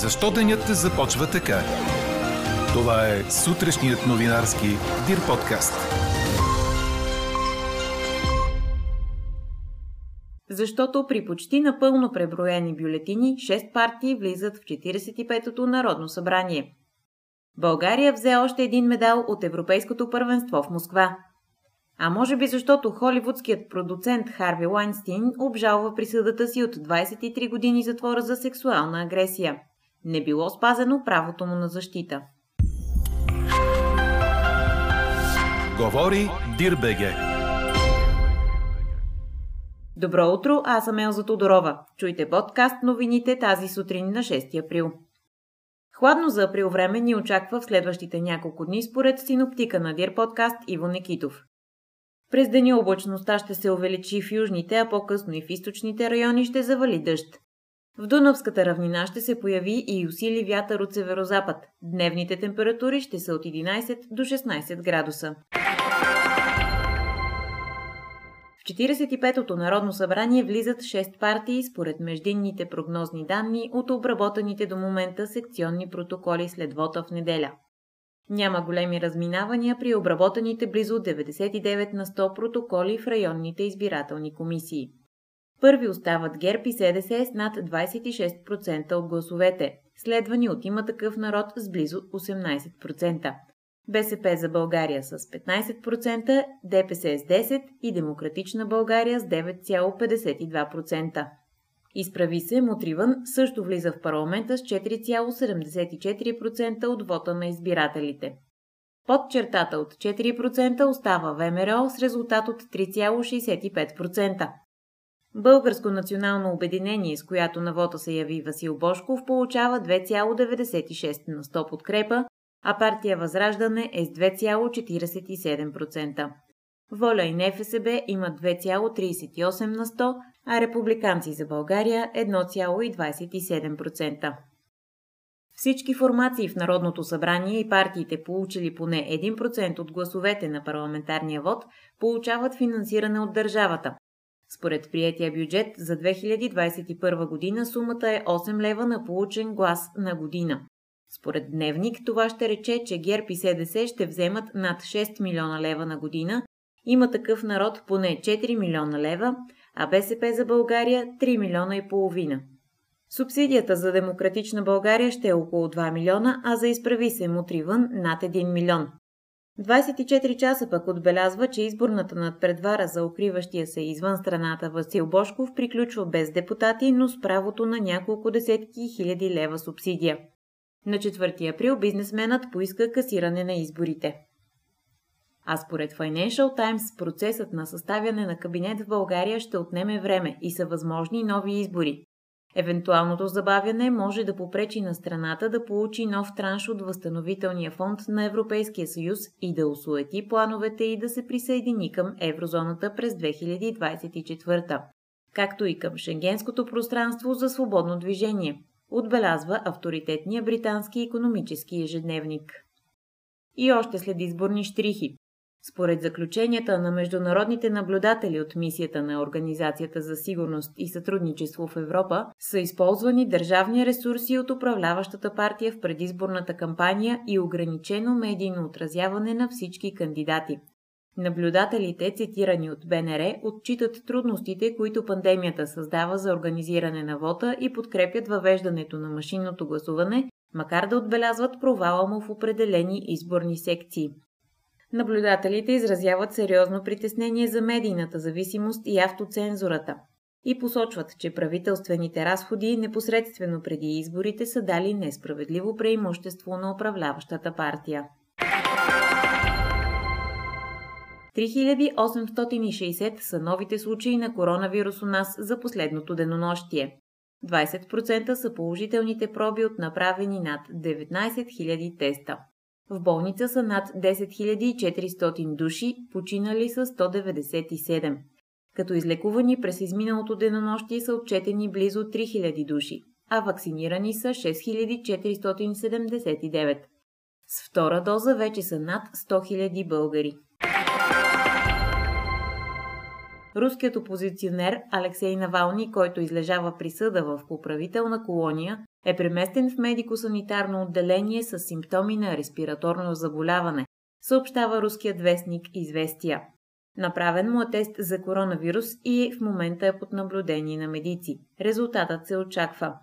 Защо денят започва така? Това е сутрешният новинарски Дир подкаст. Защото при почти напълно преброени бюлетини 6 партии влизат в 45-то Народно събрание. България взе още един медал от Европейското първенство в Москва. А може би защото холивудският продуцент Харви Лайнстин обжалва присъдата си от 23 години затвора за сексуална агресия. Не било спазено правото му на защита. Говори Дирбеге. Добро утро, аз съм Елза Тодорова. Чуйте подкаст новините тази сутрин на 6 април. Хладно за април време ни очаква в следващите няколко дни според синоптика на Дир подкаст Иво Некитов. През деня облачността ще се увеличи в южните, а по-късно и в източните райони ще завали дъжд. В Дунавската равнина ще се появи и усили вятър от северозапад. Дневните температури ще са от 11 до 16 градуса. В 45-то Народно събрание влизат 6 партии според междинните прогнозни данни от обработените до момента секционни протоколи след вота в неделя. Няма големи разминавания при обработените близо 99 на 100 протоколи в районните избирателни комисии. Първи остават ГЕРБ и СДС с над 26% от гласовете, следвани от има такъв народ с близо 18%. БСП за България с 15%, ДПС с 10% и Демократична България с 9,52%. Изправи се, Мутривън също влиза в парламента с 4,74% от вота на избирателите. Под чертата от 4% остава ВМРО с резултат от 3,65%. Българско национално обединение, с която на вота се яви Васил Бошков, получава 2,96 на 100 подкрепа, а партия Възраждане е с 2,47%. Воля и НФСБ имат 2,38 на 100, а републиканци за България 1,27%. Всички формации в Народното събрание и партиите, получили поне 1% от гласовете на парламентарния вод, получават финансиране от държавата. Според приятия бюджет за 2021 година сумата е 8 лева на получен глас на година. Според Дневник това ще рече, че ГЕРБ и СДС ще вземат над 6 милиона лева на година, има такъв народ поне 4 милиона лева, а БСП за България 3 милиона и половина. Субсидията за демократична България ще е около 2 милиона, а за изправи се мутривън над 1 милион. 24 часа пък отбелязва, че изборната надпредвара за укриващия се извън страната Васил Бошков приключва без депутати, но с правото на няколко десетки хиляди лева субсидия. На 4 април бизнесменът поиска касиране на изборите. А според Financial Times процесът на съставяне на кабинет в България ще отнеме време и са възможни нови избори. Евентуалното забавяне може да попречи на страната да получи нов транш от възстановителния фонд на Европейския съюз и да осуети плановете и да се присъедини към еврозоната през 2024, както и към Шенгенското пространство за свободно движение, отбелязва авторитетния британски економически ежедневник. И още след изборни штрихи. Според заключенията на международните наблюдатели от мисията на Организацията за сигурност и сътрудничество в Европа, са използвани държавни ресурси от управляващата партия в предизборната кампания и ограничено медийно отразяване на всички кандидати. Наблюдателите, цитирани от БНР, отчитат трудностите, които пандемията създава за организиране на вота и подкрепят въвеждането на машинното гласуване, макар да отбелязват провала му в определени изборни секции. Наблюдателите изразяват сериозно притеснение за медийната зависимост и автоцензурата и посочват, че правителствените разходи непосредствено преди изборите са дали несправедливо преимущество на управляващата партия. 3860 са новите случаи на коронавирус у нас за последното денонощие. 20% са положителните проби от направени над 19 000 теста. В болница са над 10 400 души, починали са 197. Като излекувани през изминалото денонощие са отчетени близо 3000 души, а вакцинирани са 6479. С втора доза вече са над 100 000 българи. руският опозиционер Алексей Навални, който излежава присъда в поправителна колония, е преместен в медико-санитарно отделение с симптоми на респираторно заболяване, съобщава руският вестник Известия. Направен му е тест за коронавирус и в момента е под наблюдение на медици. Резултатът се очаква.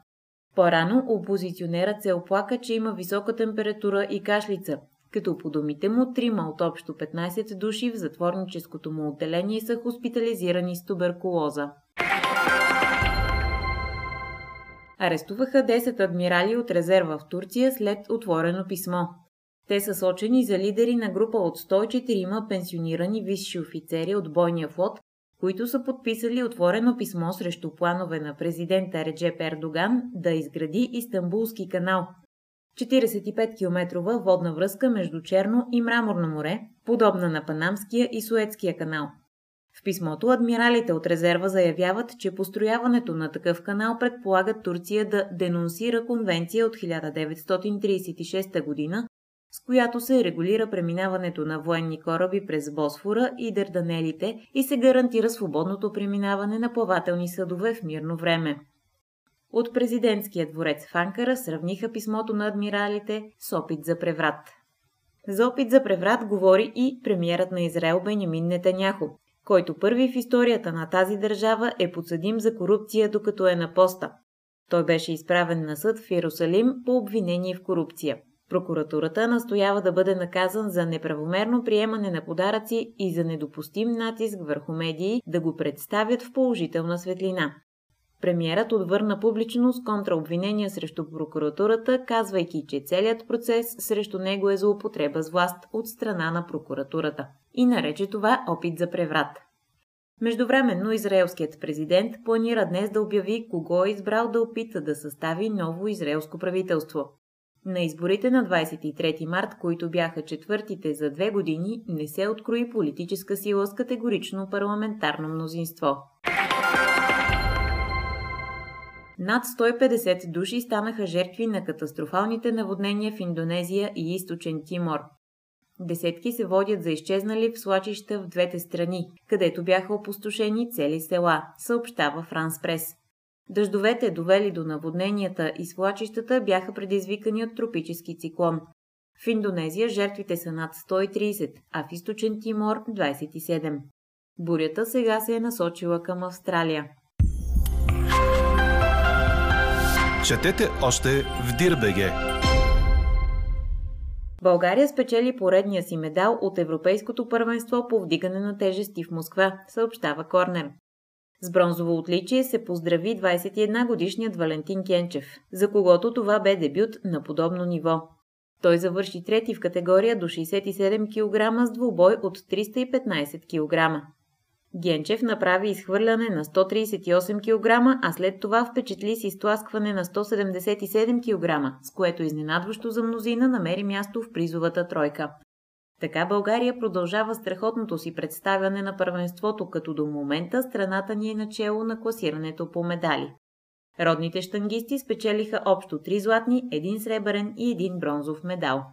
По-рано опозиционерът се оплака, че има висока температура и кашлица, като по думите му трима от общо 15 души в затворническото му отделение са хоспитализирани с туберкулоза. Арестуваха 10 адмирали от резерва в Турция след отворено писмо. Те са сочени за лидери на група от 104 пенсионирани висши офицери от бойния флот, които са подписали отворено писмо срещу планове на президента Реджеп Ердоган да изгради Истанбулски канал, 45-километрова водна връзка между Черно и Мраморно море, подобна на Панамския и Суетския канал. В писмото адмиралите от резерва заявяват, че построяването на такъв канал предполага Турция да денонсира конвенция от 1936 година, с която се регулира преминаването на военни кораби през Босфора и Дърданелите и се гарантира свободното преминаване на плавателни съдове в мирно време. От президентския дворец в Анкара сравниха писмото на адмиралите с опит за преврат. За опит за преврат говори и премиерът на Израел Бенямин Нетаняхо, който първи в историята на тази държава е подсъдим за корупция докато е на поста. Той беше изправен на съд в Иерусалим по обвинение в корупция. Прокуратурата настоява да бъде наказан за неправомерно приемане на подаръци и за недопустим натиск върху медии да го представят в положителна светлина. Премиерът отвърна публично с контраобвинения срещу прокуратурата, казвайки, че целият процес срещу него е злоупотреба с власт от страна на прокуратурата и нарече това опит за преврат. Междувременно израелският президент планира днес да обяви кого е избрал да опита да състави ново израелско правителство. На изборите на 23 март, които бяха четвъртите за две години, не се открои политическа сила с категорично парламентарно мнозинство. Над 150 души станаха жертви на катастрофалните наводнения в Индонезия и източен Тимор. Десетки се водят за изчезнали в свлачища в двете страни, където бяха опустошени цели села, съобщава Франс Прес. Дъждовете, довели до наводненията и свлачищата, бяха предизвикани от тропически циклон. В Индонезия жертвите са над 130, а в източен Тимор – 27. Бурята сега се е насочила към Австралия. Четете още в Дирбеге. България спечели поредния си медал от Европейското първенство по вдигане на тежести в Москва, съобщава Корнер. С бронзово отличие се поздрави 21-годишният Валентин Кенчев, за когото това бе дебют на подобно ниво. Той завърши трети в категория до 67 кг с двубой от 315 кг. Генчев направи изхвърляне на 138 кг, а след това впечатли с изтласкване на 177 кг, с което изненадващо за мнозина намери място в призовата тройка. Така България продължава страхотното си представяне на първенството, като до момента страната ни е начало на класирането по медали. Родните штангисти спечелиха общо 3 златни, един сребърен и един бронзов медал.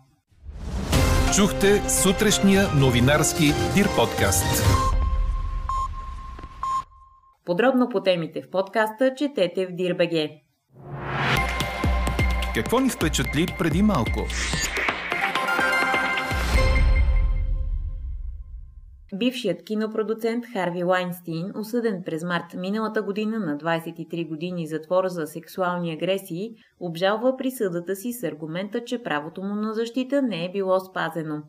Чухте сутрешния новинарски Дир подкаст. Подробно по темите в подкаста четете в Дирбеге. Какво ни впечатли преди малко? Бившият кинопродуцент Харви Лайнстин, осъден през март миналата година на 23 години затвора за сексуални агресии, обжалва присъдата си с аргумента, че правото му на защита не е било спазено.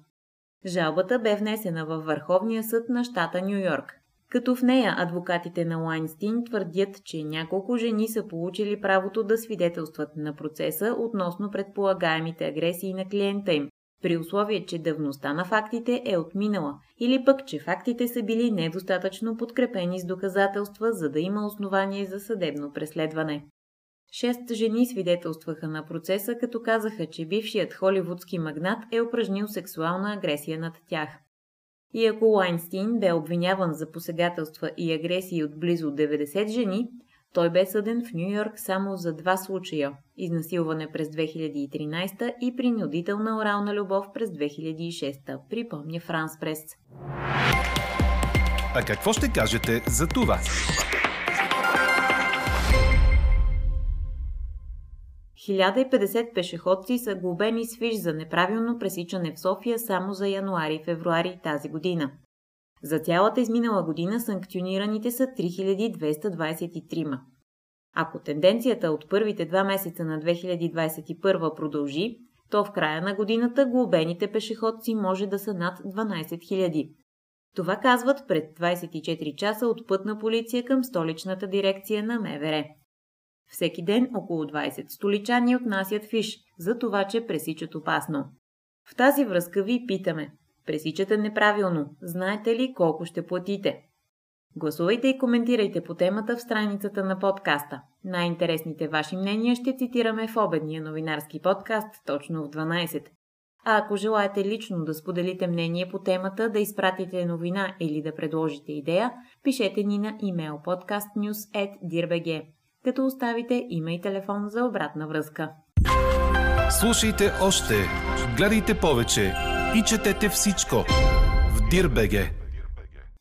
Жалбата бе внесена във Върховния съд на щата Нью Йорк като в нея адвокатите на Лайнстин твърдят, че няколко жени са получили правото да свидетелстват на процеса относно предполагаемите агресии на клиента им, при условие, че давността на фактите е отминала, или пък, че фактите са били недостатъчно подкрепени с доказателства, за да има основание за съдебно преследване. Шест жени свидетелстваха на процеса, като казаха, че бившият холивудски магнат е упражнил сексуална агресия над тях – и ако Лайнстин бе обвиняван за посегателства и агресии от близо 90 жени, той бе съден в Нью Йорк само за два случая – изнасилване през 2013 и принудителна орална любов през 2006, припомня Франс Прес. А какво ще кажете за това? ...1050 пешеходци са глобени с фиш за неправилно пресичане в София само за януари и февруари тази година. За цялата изминала година санкционираните са 3223. Ако тенденцията от първите два месеца на 2021 продължи, то в края на годината глобените пешеходци може да са над 12 000. Това казват пред 24 часа от пътна полиция към столичната дирекция на МВР. Всеки ден около 20 столичани отнасят фиш за това, че пресичат опасно. В тази връзка ви питаме. Пресичате неправилно. Знаете ли колко ще платите? Гласувайте и коментирайте по темата в страницата на подкаста. Най-интересните ваши мнения ще цитираме в обедния новинарски подкаст точно в 12. А ако желаете лично да споделите мнение по темата, да изпратите новина или да предложите идея, пишете ни на email podcastnews.dirbg, като оставите име и телефон за обратна връзка. Слушайте още, гледайте повече и четете всичко в Дирбеге.